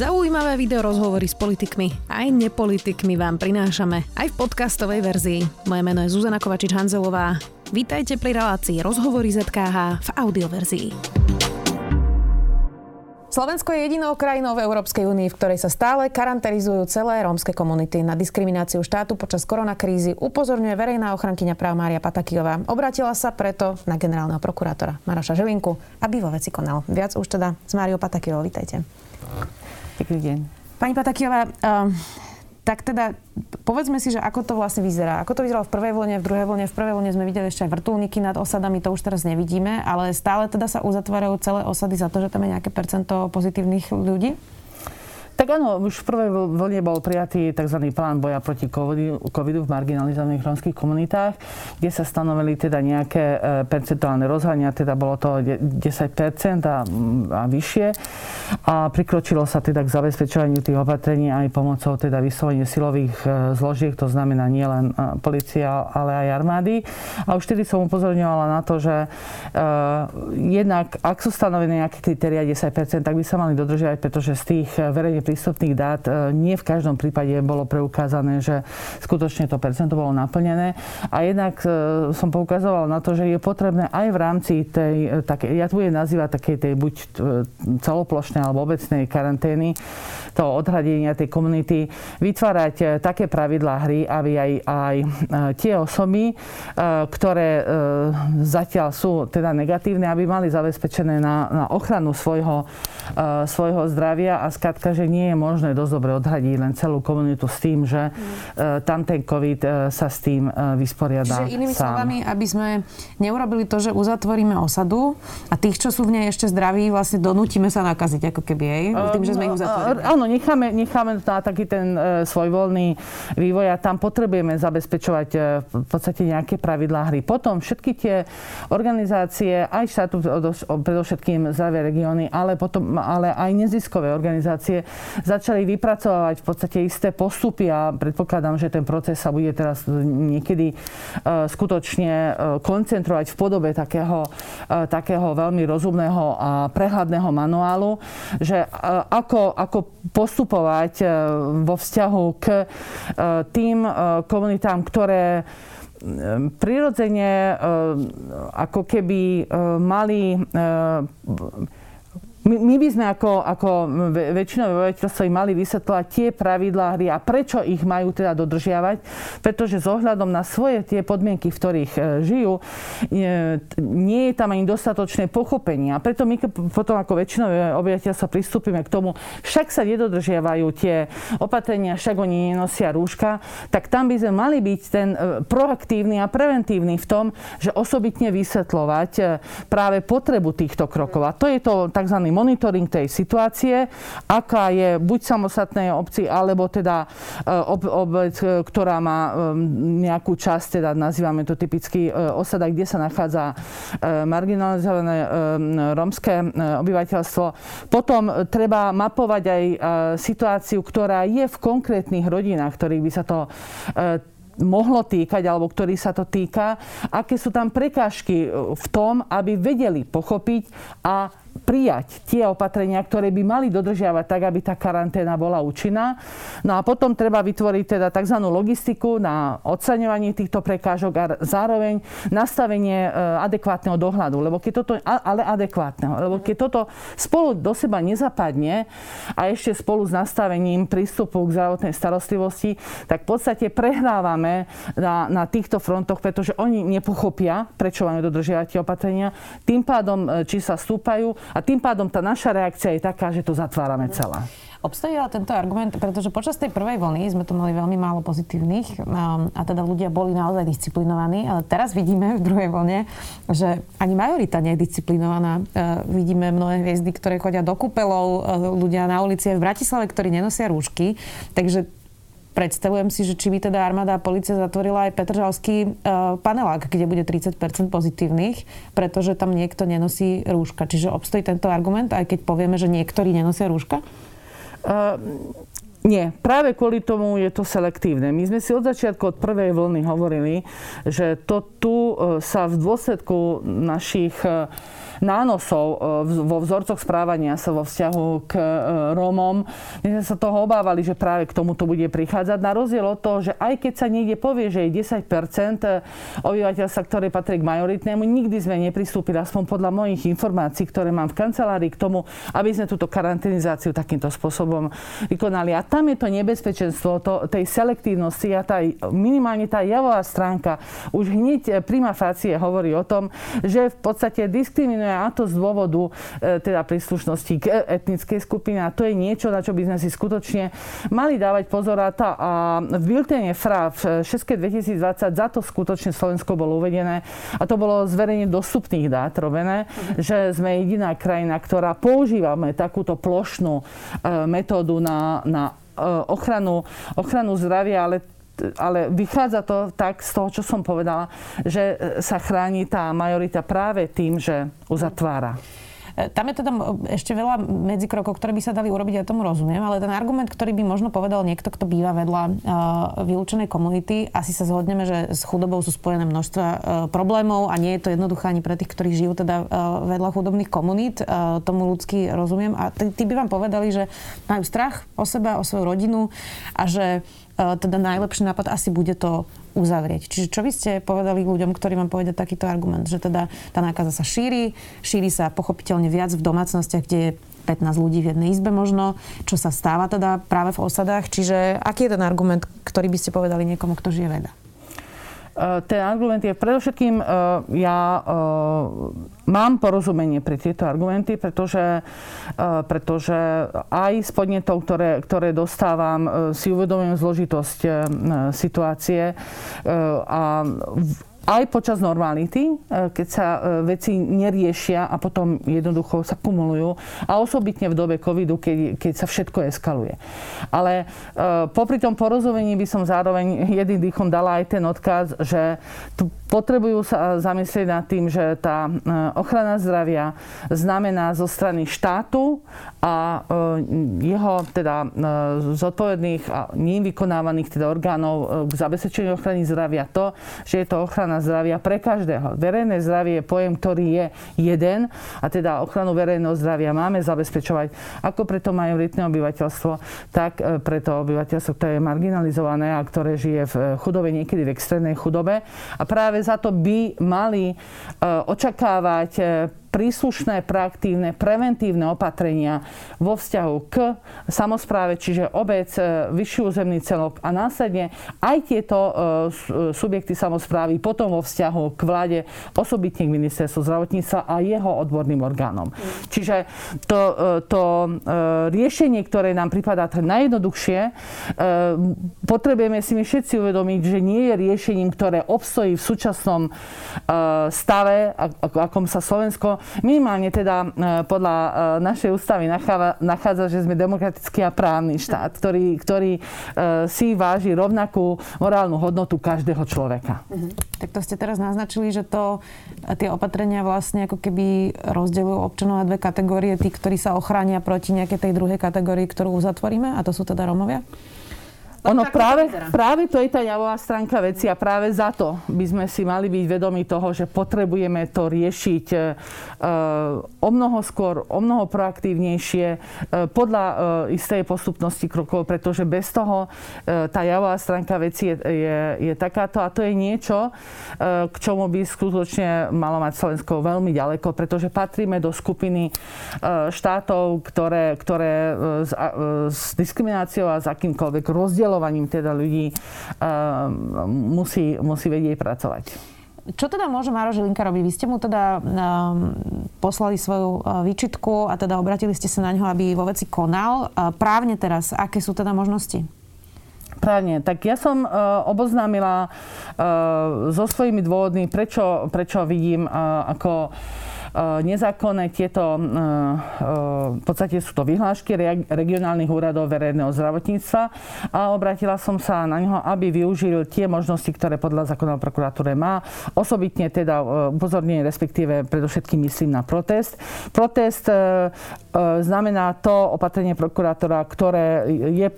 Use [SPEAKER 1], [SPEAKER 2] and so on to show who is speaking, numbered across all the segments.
[SPEAKER 1] Zaujímavé video rozhovory s politikmi aj nepolitikmi vám prinášame aj v podcastovej verzii. Moje meno je Zuzana Kovačič-Hanzelová. Vítajte pri relácii Rozhovory ZKH v audioverzii. Slovensko je jedinou krajinou v Európskej únii, v ktorej sa stále karanterizujú celé rómske komunity. Na diskrimináciu štátu počas koronakrízy upozorňuje verejná ochrankyňa práv Mária Patakijová. Obratila sa preto na generálneho prokurátora Maroša Žilinku, aby vo veci konal. Viac už teda s Máriou Patakijovou. Vítajte.
[SPEAKER 2] Pekný deň.
[SPEAKER 1] Pani Patakijová, uh, tak teda povedzme si, že ako to vlastne vyzerá. Ako to vyzeralo v prvej vlne, v druhej vlne. V prvej vlne sme videli ešte aj vrtulníky nad osadami, to už teraz nevidíme, ale stále teda sa uzatvárajú celé osady za to, že tam je nejaké percento pozitívnych ľudí?
[SPEAKER 2] Tak áno, už v prvej vlne bol prijatý tzv. plán boja proti covidu, v marginalizovaných rómskych komunitách, kde sa stanovili teda nejaké e, percentuálne rozhania, teda bolo to 10% a, a vyššie. A prikročilo sa teda k zabezpečovaniu tých opatrení aj pomocou teda vyslovene silových e, zložiek, to znamená nielen e, policia, ale aj armády. A už vtedy som upozorňovala na to, že uh, jednak, ak sú stanovené nejaké kritéria 10%, tak by sa mali dodržiavať, pretože z tých verejne prístupných dát e, nie v každom prípade bolo preukázané, že skutočne to percento bolo naplnené. A jednak e, som poukazoval na to, že je potrebné aj v rámci tej, e, také, ja tu je nazývať takej tej buď celoplošnej alebo obecnej karantény, toho odhradenia tej komunity, vytvárať také pravidlá hry, aby aj, aj tie osoby, ktoré zatiaľ sú teda negatívne, aby mali zabezpečené na, na ochranu svojho, svojho zdravia a skratka, že nie je možné dosť dobre odhradiť len celú komunitu s tým, že mm. tam ten COVID e, sa s tým e, vysporiada
[SPEAKER 1] Čiže inými
[SPEAKER 2] sám.
[SPEAKER 1] slovami, aby sme neurobili to, že uzatvoríme osadu a tých, čo sú v nej ešte zdraví, vlastne donútime sa nakaziť, ako keby jej, tým, že sme ich uzatvorili.
[SPEAKER 2] Áno, necháme, necháme na taký ten svoj voľný vývoj a tam potrebujeme zabezpečovať v podstate nejaké pravidlá hry. Potom všetky tie organizácie, aj štátu, predovšetkým zdravé regióny, ale, potom, ale aj neziskové organizácie začali vypracovať v podstate isté postupy a predpokladám, že ten proces sa bude teraz niekedy e, skutočne e, koncentrovať v podobe takého, e, takého veľmi rozumného a prehľadného manuálu, že ako, ako postupovať vo vzťahu k tým komunitám, ktoré prirodzene ako keby mali my, my by sme ako, ako väčšinové obyvateľstvo mali vysvetľovať tie pravidlá hry a prečo ich majú teda dodržiavať, pretože s ohľadom na svoje tie podmienky, v ktorých e, žijú, nie je tam ani dostatočné pochopenie. A preto my potom ako väčšinové obyvateľstvo pristúpime k tomu, však sa nedodržiavajú tie opatrenia, však oni nenosia rúška, tak tam by sme mali byť ten e, proaktívny a preventívny v tom, že osobitne vysvetľovať e, práve potrebu týchto krokov. A to je to tzv monitoring tej situácie, aká je buď samostatnej obci, alebo teda e, ob, obec, e, ktorá má e, nejakú časť, teda nazývame to typicky osada, kde sa nachádza marginalizované rómske obyvateľstvo. Potom treba mapovať aj situáciu, ktorá je v konkrétnych rodinách, ktorých by sa to mohlo týkať, alebo ktorý sa to týka, aké sú tam prekážky v tom, aby vedeli pochopiť a prijať tie opatrenia, ktoré by mali dodržiavať tak, aby tá karanténa bola účinná. No a potom treba vytvoriť teda tzv. logistiku na odsaňovanie týchto prekážok a zároveň nastavenie e, adekvátneho dohľadu. Lebo keď toto, ale adekvátneho. Lebo keď toto spolu do seba nezapadne a ešte spolu s nastavením prístupu k zdravotnej starostlivosti, tak v podstate prehrávame na, na týchto frontoch, pretože oni nepochopia, prečo máme dodržiavať tie opatrenia. Tým pádom, e, či sa stúpajú a tým pádom tá naša reakcia je taká, že to zatvárame celé.
[SPEAKER 1] Obstojí ale tento argument, pretože počas tej prvej vlny sme tu mali veľmi málo pozitívnych um, a teda ľudia boli naozaj disciplinovaní, ale teraz vidíme v druhej vlne, že ani majorita nie je disciplinovaná. Uh, vidíme mnohé hviezdy, ktoré chodia do kúpelov, uh, ľudia na ulici v Bratislave, ktorí nenosia rúšky. Takže predstavujem si, že či by teda armáda a policia zatvorila aj Petržalský uh, panelák, kde bude 30% pozitívnych, pretože tam niekto nenosí rúška. Čiže obstojí tento argument, aj keď povieme, že niektorí nenosia rúška? Uh,
[SPEAKER 2] nie, práve kvôli tomu je to selektívne. My sme si od začiatku, od prvej vlny hovorili, že to tu e, sa v dôsledku našich nánosov vo vzorcoch správania sa vo vzťahu k Rómom. My sme sa toho obávali, že práve k tomuto bude prichádzať. Na rozdiel od toho, že aj keď sa niekde povie, že je 10% obyvateľstva, ktoré patrí k majoritnému, nikdy sme nepristúpili, aspoň podľa mojich informácií, ktoré mám v kancelárii, k tomu, aby sme túto karanténizáciu takýmto spôsobom vykonali. A tam je to nebezpečenstvo to, tej selektívnosti a tá, minimálne tá javová stránka už hneď prima facie hovorí o tom, že v podstate diskriminuje a to z dôvodu e, teda príslušnosti k etnickej skupine a to je niečo, na čo by sme si skutočne mali dávať pozor a, tá, a v biltene FRA v 6. 2020 za to skutočne Slovensko bolo uvedené a to bolo zverejne dostupných dát robené, uh-huh. že sme jediná krajina, ktorá používame takúto plošnú e, metódu na, na e, ochranu, ochranu zdravia, ale ale vychádza to tak z toho, čo som povedala, že sa chráni tá majorita práve tým, že uzatvára.
[SPEAKER 1] E, tam je teda ešte veľa medzikrokov, ktoré by sa dali urobiť, ja tomu rozumiem, ale ten argument, ktorý by možno povedal niekto, kto býva vedľa uh, vylúčenej komunity, asi sa zhodneme, že s chudobou sú spojené množstva uh, problémov a nie je to jednoduché ani pre tých, ktorí žijú teda uh, vedľa chudobných komunít. Uh, tomu ľudsky rozumiem. A tí, tí by vám povedali, že majú strach o seba, o svoju rodinu a že teda najlepší nápad asi bude to uzavrieť. Čiže čo by ste povedali ľuďom, ktorí vám povedia takýto argument, že teda tá nákaza sa šíri, šíri sa pochopiteľne viac v domácnostiach, kde je 15 ľudí v jednej izbe možno, čo sa stáva teda práve v osadách. Čiže aký je ten argument, ktorý by ste povedali niekomu, kto žije veda?
[SPEAKER 2] E, ten argument je predovšetkým, e, ja e, mám porozumenie pre tieto argumenty, pretože, pretože aj z podnetov, ktoré, ktoré dostávam, si uvedomujem zložitosť situácie a aj počas normality, e, keď sa e, veci neriešia a potom jednoducho sa kumulujú a osobitne v dobe covidu, keď, keď sa všetko eskaluje. Ale e, popri tom porozumení by som zároveň jedným dýchom dala aj ten odkaz, že tu potrebujú sa zamyslieť nad tým, že tá ochrana zdravia znamená zo strany štátu a jeho teda zodpovedných a ním vykonávaných teda orgánov k zabezpečeniu ochrany zdravia to, že je to ochrana zdravia pre každého. Verejné zdravie je pojem, ktorý je jeden a teda ochranu verejného zdravia máme zabezpečovať ako pre to majoritné obyvateľstvo, tak e, pre to obyvateľstvo, ktoré je marginalizované a ktoré žije v chudobe, niekedy v extrémnej chudobe. A práve za to by mali e, očakávať e, príslušné proaktívne preventívne opatrenia vo vzťahu k samozpráve, čiže obec, e, vyšší územný celok a následne aj tieto e, subjekty samozprávy potom vo vzťahu k vláde, osobitne k ministerstvu zdravotníctva a jeho odborným orgánom. Čiže to, e, to riešenie, ktoré nám pripadá najjednoduchšie, potrebujeme si my všetci uvedomiť, že nie je riešením, ktoré obstojí v súčasnom stave, akom sa Slovensko minimálne teda e, podľa e, našej ústavy nachádza, že sme demokratický a právny štát, ktorý, ktorý e, si váži rovnakú morálnu hodnotu každého človeka.
[SPEAKER 1] Uh-huh. Tak to ste teraz naznačili, že to, tie opatrenia vlastne ako keby rozdeľujú občanov na dve kategórie. Tí, ktorí sa ochránia proti nejakej tej druhej kategórii, ktorú uzatvoríme, a to sú teda Romovia?
[SPEAKER 2] Ono práve, práve to je tá javová stránka veci a práve za to by sme si mali byť vedomi toho, že potrebujeme to riešiť uh, o mnoho skôr, o mnoho proaktívnejšie uh, podľa uh, istej postupnosti krokov, pretože bez toho tá javová stránka veci je, je, je takáto a to je niečo, k čomu by skutočne malo mať Slovensko veľmi ďaleko, pretože patríme do skupiny štátov, ktoré, ktoré s, s diskrimináciou a s akýmkoľvek rozdielom rozdeľovaním teda ľudí musí, musí vedieť pracovať.
[SPEAKER 1] Čo teda môže Maro Žilinka robiť? Vy ste mu teda um, poslali svoju uh, výčitku a teda obratili ste sa na ňo, aby vo veci konal. Uh, právne teraz, aké sú teda možnosti?
[SPEAKER 2] Právne. Tak ja som uh, oboznámila uh, so svojimi dôvodmi, prečo, prečo vidím uh, ako Eh, nezákonné tieto, eh, eh, v podstate sú to vyhlášky regionálnych úradov verejného zdravotníctva a obratila som sa na neho, aby využil tie možnosti, ktoré podľa zákona o prokuratúre má. Osobitne teda upozornenie, respektíve predovšetkým myslím na protest. Protest znamená to opatrenie prokurátora, ktoré je,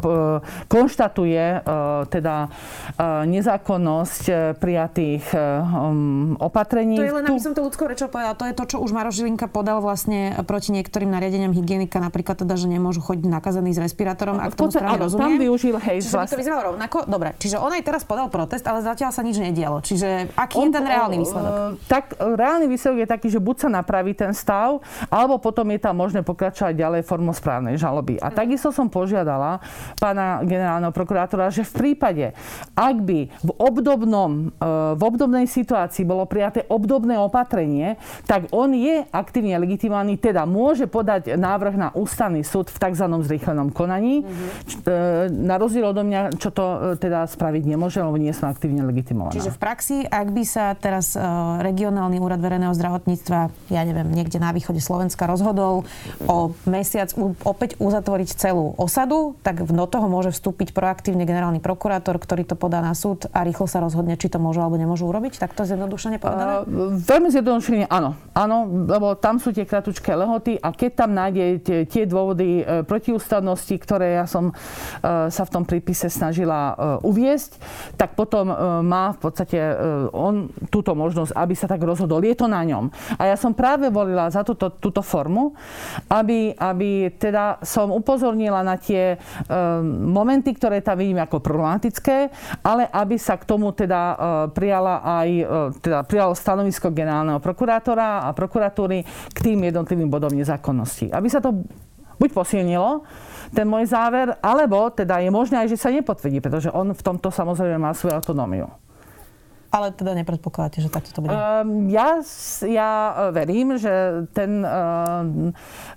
[SPEAKER 2] konštatuje teda nezákonnosť prijatých opatrení.
[SPEAKER 1] To je len, aby som to ľudskou rečou povedala, to je to, čo už Maroš Žilinka podal vlastne proti niektorým nariadeniam hygienika, napríklad teda, že nemôžu chodiť nakazení s respirátorom, ak tomu správne rozumiem.
[SPEAKER 2] Tam využil, hej,
[SPEAKER 1] čiže by to vyzeralo rovnako. Dobre, čiže on aj teraz podal protest, ale zatiaľ sa nič nedialo. Čiže aký on, je ten reálny výsledok? Uh,
[SPEAKER 2] tak reálny výsledok je taký, že buď sa napraví ten stav, alebo potom je tam možné pokračovať ďalej formou správnej žaloby. A takisto som požiadala pána generálneho prokurátora, že v prípade, ak by v obdobnom, uh, v obdobnej situácii bolo prijaté obdobné opatrenie, tak on je aktívne legitimovaný, teda môže podať návrh na ústavný súd v tzv. zrýchlenom konaní. Mm-hmm. Na rozdiel odo mňa, čo to e, teda spraviť nemôže, lebo nie som aktívne legitimovaná.
[SPEAKER 1] Čiže v praxi, ak by sa teraz e, regionálny úrad verejného zdravotníctva, ja neviem, niekde na východe Slovenska rozhodol o mesiac opäť uzatvoriť celú osadu, tak do toho môže vstúpiť proaktívne generálny prokurátor, ktorý to podá na súd a rýchlo sa rozhodne, či to môžu alebo nemôžu urobiť? Tak to zjednodušene povedané? Uh,
[SPEAKER 2] veľmi zjednodušene áno. Áno, lebo tam sú tie kratučké lehoty a keď tam nájdete tie dôvody e, protiústavnosti, ktoré ja som e, sa v tom prípise snažila e, uviesť, tak potom má v podstate on túto možnosť, aby sa tak rozhodol. Je to na ňom. A ja som práve volila za túto, túto formu, aby, aby teda som upozornila na tie momenty, ktoré tam vidím ako problematické, ale aby sa k tomu teda prijala aj teda prijalo stanovisko generálneho prokurátora a prokuratúry k tým jednotlivým bodom nezákonnosti. Aby sa to buď posilnilo, ten môj záver, alebo teda je možné aj, že sa nepotvrdí, pretože on v tomto samozrejme má svoju autonómiu.
[SPEAKER 1] Ale teda nepredpokladáte, že takto to bude?
[SPEAKER 2] Um, ja, ja e, verím, že ten, uh,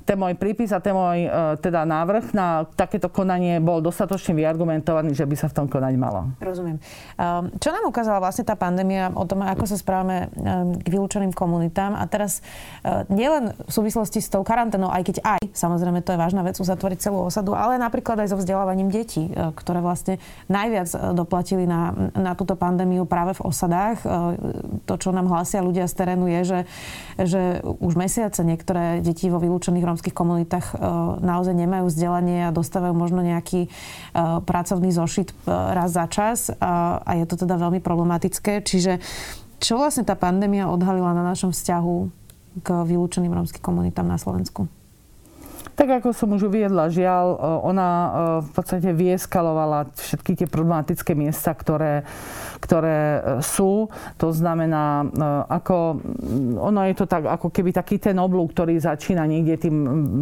[SPEAKER 2] ten môj prípis a ten môj uh, teda návrh na takéto konanie bol dostatočne vyargumentovaný, že by sa v tom konať malo.
[SPEAKER 1] Rozumiem. Um, čo nám ukázala vlastne tá pandémia o tom, ako sa správame um, k vylúčeným komunitám a teraz nielen v súvislosti s tou karanténou, aj keď aj, samozrejme to je vážna vec, uzatvoriť celú osadu, ale napríklad aj so vzdelávaním detí, ktoré vlastne najviac doplatili na, na túto pandémiu práve v osadu osadách. E, to, čo nám hlásia ľudia z terénu, je, že, že už mesiace niektoré deti vo vylúčených rómskych komunitách e, naozaj nemajú vzdelanie a dostávajú možno nejaký e, pracovný zošit raz za čas a je to teda veľmi problematické. Čiže čo vlastne tá pandémia odhalila na našom vzťahu k vylúčeným rómskym komunitám na Slovensku?
[SPEAKER 2] Tak ako som už uviedla, žiaľ, ona v podstate vyeskalovala všetky tie problematické miesta, ktoré ktoré e, sú. To znamená, e, ako, ono je to tak, ako keby taký ten oblúk, ktorý začína niekde tým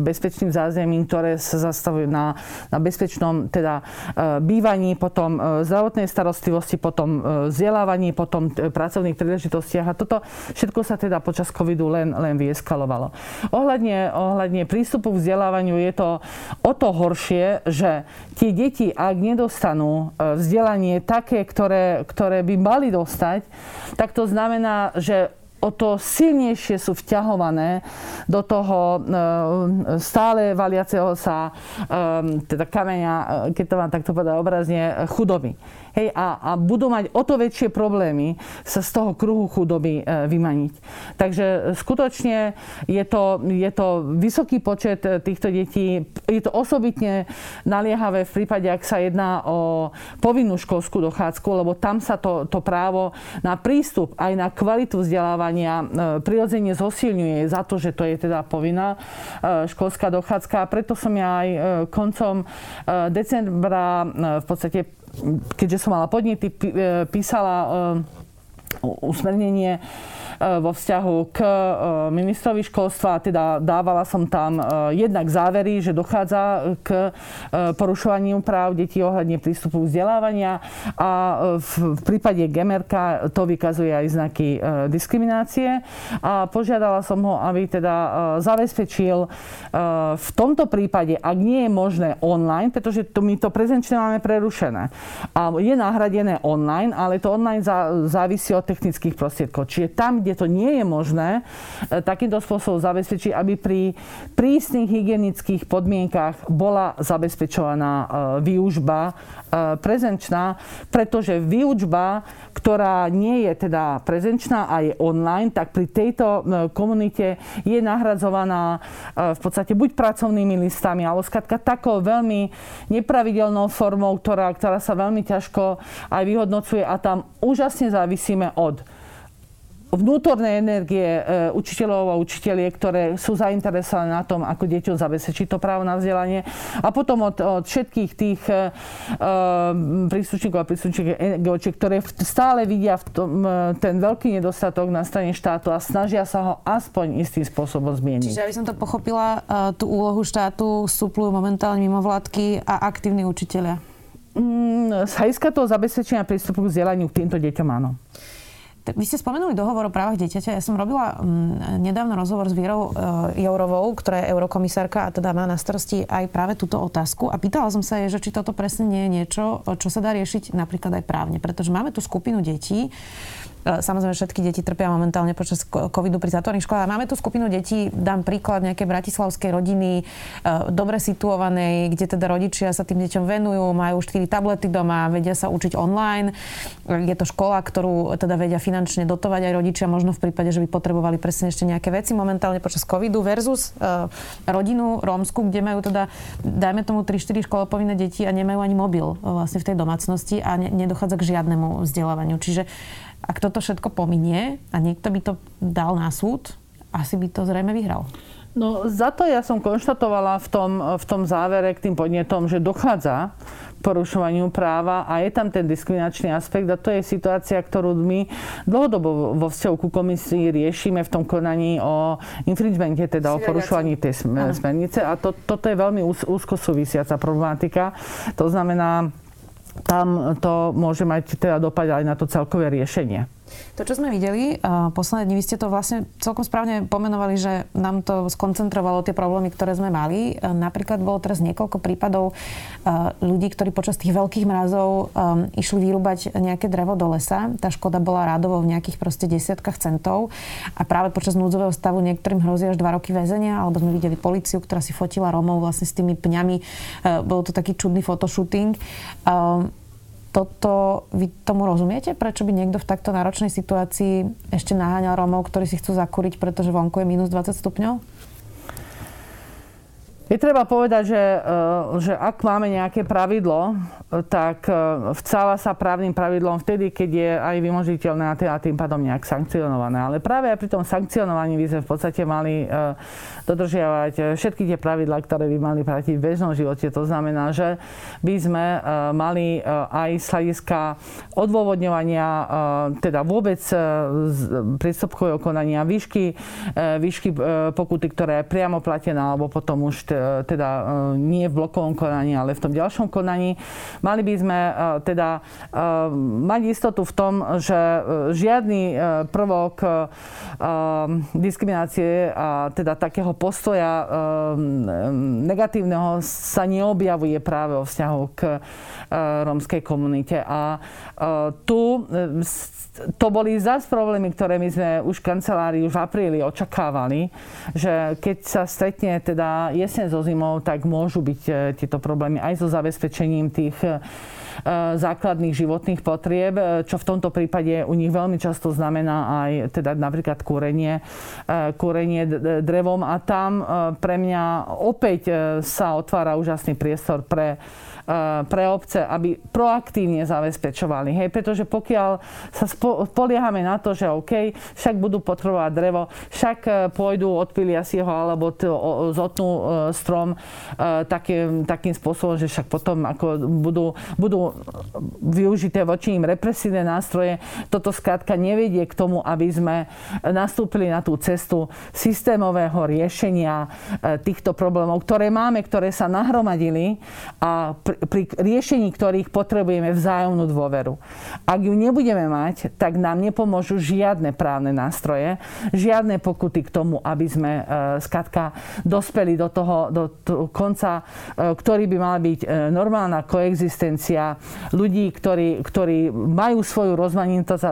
[SPEAKER 2] bezpečným zázemím, ktoré sa zastavujú na, na bezpečnom teda e, bývaní, potom zdravotnej starostlivosti, potom vzdelávaní, potom pracovných príležitostiach. A toto všetko sa teda počas covidu len, len vyeskalovalo. Ohľadne, ohľadne prístupu k je to o to horšie, že tie deti, ak nedostanú vzdelanie také, ktoré, ktoré by mali dostať, tak to znamená, že o to silnejšie sú vťahované do toho e, stále valiaceho sa e, teda kameňa, e, keď to vám takto povedať obrazne, chudoby. Hej, a, a budú mať o to väčšie problémy sa z toho kruhu chudoby e, vymaniť. Takže skutočne je to, je to vysoký počet e, týchto detí. Je to osobitne naliehavé v prípade, ak sa jedná o povinnú školskú dochádzku, lebo tam sa to, to právo na prístup aj na kvalitu vzdelávania e, prirodzene zosilňuje za to, že to je teda povinná školská dochádzka. A preto som ja aj koncom decembra v podstate keďže som mala podnety, písala usmernenie E, vo vzťahu k e, ministrovi školstva, teda dávala som tam e, jednak závery, že dochádza k porušovaniu práv detí ohľadne prístupu vzdelávania a v prípade Gemerka to vykazuje aj znaky diskriminácie. A požiadala som ho, aby teda zabezpečil v tomto prípade, ak nie je možné online, pretože to my to prezenčne máme prerušené. A je nahradené online, ale to online závisí od technických prostriedkov. Čiže tam, kde to nie je možné, e, takýmto spôsobom zabezpečiť, aby pri prísnych hygienických podmienkach bola zabezpečovaná e, výužba e, prezenčná, pretože výučba, ktorá nie je teda prezenčná a je online, tak pri tejto komunite je nahradzovaná v podstate buď pracovnými listami, alebo skratka takou veľmi nepravidelnou formou, ktorá, ktorá sa veľmi ťažko aj vyhodnocuje a tam úžasne závisíme od vnútorné energie e, učiteľov a učiteľiek, ktoré sú zainteresované na tom, ako deťom zabezpečiť to právo na vzdelanie. A potom od, od všetkých tých e, príslušníkov a príslušník NGOčiek, ktoré stále vidia v tom, ten veľký nedostatok na strane štátu a snažia sa ho aspoň istým spôsobom zmieniť.
[SPEAKER 1] Čiže aby som to pochopila, tú úlohu štátu súplujú momentálne mimovládky a aktívni učiteľia.
[SPEAKER 2] Mm, z hľadiska toho zabezpečenia prístupu k vzdelaniu k týmto deťom áno.
[SPEAKER 1] Vy ste spomenuli dohovor o právach dieťaťa. Ja som robila mm, nedávno rozhovor s Vierou e, Jourovou, ktorá je eurokomisárka a teda má na starosti aj práve túto otázku. A pýtala som sa jej, že či toto presne nie je niečo, čo sa dá riešiť napríklad aj právne. Pretože máme tu skupinu detí, samozrejme, všetky deti trpia momentálne počas covidu pri zatvorených školách. Máme tu skupinu detí, dám príklad nejaké bratislavskej rodiny, e, dobre situovanej, kde teda rodičia sa tým deťom venujú, majú 4 tablety doma, vedia sa učiť online. Je to škola, ktorú teda vedia finančne dotovať aj rodičia, možno v prípade, že by potrebovali presne ešte nejaké veci momentálne počas covidu versus e, rodinu rómsku, kde majú teda, dajme tomu 3-4 školopovinné deti a nemajú ani mobil vlastne v tej domácnosti a nedochádza k žiadnemu vzdelávaniu. Čiže ak toto všetko pominie a niekto by to dal na súd, asi by to zrejme vyhral.
[SPEAKER 2] No za to ja som konštatovala v tom, v tom závere k tým podnetom, že dochádza porušovaniu práva a je tam ten diskriminačný aspekt a to je situácia, ktorú my dlhodobo vo vzťahu ku komisii riešime v tom konaní o infringemente, teda o porušovaní tej smernice a to, toto je veľmi úzko súvisiaca problematika. To znamená, tam to môže mať teda dopad aj na to celkové riešenie.
[SPEAKER 1] To, čo sme videli, posledné dni, vy ste to vlastne celkom správne pomenovali, že nám to skoncentrovalo tie problémy, ktoré sme mali. Napríklad bolo teraz niekoľko prípadov ľudí, ktorí počas tých veľkých mrazov išli vyrúbať nejaké drevo do lesa. Tá škoda bola rádovo v nejakých proste desiatkách centov. A práve počas núdzového stavu niektorým hrozí až dva roky väzenia, alebo sme videli policiu, ktorá si fotila Romov vlastne s tými pňami. Bol to taký čudný fotoshooting toto, vy tomu rozumiete? Prečo by niekto v takto náročnej situácii ešte naháňal Rómov, ktorí si chcú zakúriť, pretože vonku je minus 20 stupňov?
[SPEAKER 2] Je treba povedať, že, e, že ak máme nejaké pravidlo, tak e, vcáva sa právnym pravidlom vtedy, keď je aj vymožiteľné a tým pádom nejak sankcionované. Ale práve aj pri tom sankcionovaní by sme v podstate mali e, dodržiavať všetky tie pravidlá, ktoré by mali platiť v bežnom živote. To znamená, že by sme mali aj z hľadiska odôvodňovania, teda vôbec prístupkového konania, výšky, výšky pokuty, ktoré je priamo platená, alebo potom už teda e, nie v blokovom konaní, ale v tom ďalšom konaní. Mali by sme e, teda e, mať istotu v tom, že žiadny prvok diskriminácie a teda takého postoja negatívneho sa neobjavuje práve o vzťahu k rómskej komunite. A tu to boli zase problémy, ktoré my sme už v kancelárii už v apríli očakávali, že keď sa stretne teda jeseň so zimou, tak môžu byť e, tieto problémy aj so zabezpečením tých e, základných životných potrieb, e, čo v tomto prípade u nich veľmi často znamená aj teda napríklad kúrenie, kúrenie drevom a tam pre mňa opäť sa otvára úžasný priestor pre Eh, pre obce, aby proaktívne zabezpečovali. Hej, pretože pokiaľ sa spoliehame na to, že OK, však budú potrebovať drevo, však eh, pôjdu, odpilia si ho alebo zotnú eh, strom takým, takým spôsobom, že však potom ako budú, budú využité voči im represívne nástroje. Toto skrátka nevedie k tomu, aby sme nastúpili na tú cestu systémového riešenia týchto problémov, ktoré máme, ktoré sa nahromadili a pri riešení ktorých potrebujeme vzájomnú dôveru. Ak ju nebudeme mať, tak nám nepomôžu žiadne právne nástroje, žiadne pokuty k tomu, aby sme e, skatka dospeli do toho, do konca, e, ktorý by mala byť e, normálna koexistencia ľudí, ktorí, ktorí majú svoju rozmanitosť a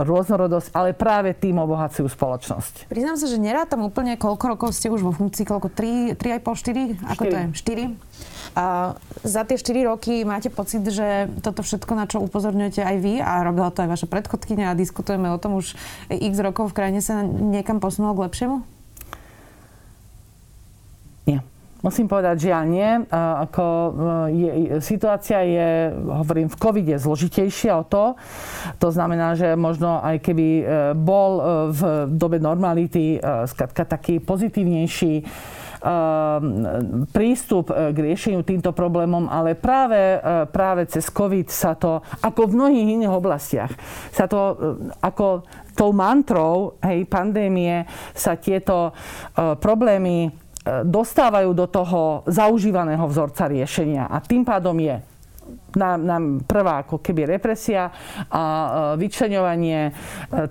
[SPEAKER 2] rôznorodosť, ale práve tým obohacujú spoločnosť.
[SPEAKER 1] Priznám sa, že nerátam úplne, koľko rokov ste už vo funkcii, koľko? 3, 3,5, 4? Ako 4. to je? 4? A za tie 4 roky máte pocit, že toto všetko, na čo upozorňujete aj vy, a robila to aj vaša predchodkynia a diskutujeme o tom už x rokov v krajine, sa niekam posunulo k lepšiemu?
[SPEAKER 2] Nie. Musím povedať, že ja nie. Ako je, situácia je, hovorím, v covide zložitejšia o to. To znamená, že možno aj keby bol v dobe normality skratka taký pozitívnejší prístup k riešeniu týmto problémom, ale práve, práve cez COVID sa to, ako v mnohých iných oblastiach, sa to ako tou mantrou hej, pandémie sa tieto problémy dostávajú do toho zaužívaného vzorca riešenia. A tým pádom je nám, nám prvá ako keby represia a vyčleňovanie e,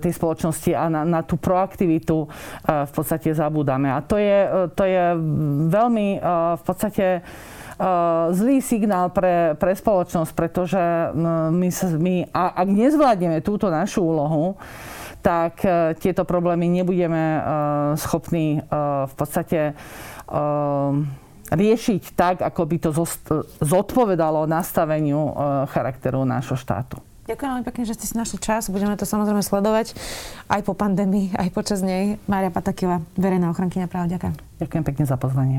[SPEAKER 2] tej spoločnosti a na, na tú proaktivitu e, v podstate zabúdame. A to je, e, to je veľmi v podstate zlý signál pre, pre spoločnosť, pretože my, my ak nezvládneme túto našu úlohu, tak tieto problémy nebudeme schopní v podstate riešiť tak, ako by to zodpovedalo nastaveniu e, charakteru nášho štátu.
[SPEAKER 1] Ďakujem veľmi pekne, že ste si našli čas. Budeme to samozrejme sledovať aj po pandémii, aj počas nej. Mária Patakila, verejná ochrankyňa práv. Ďakujem.
[SPEAKER 2] Ďakujem pekne za pozvanie.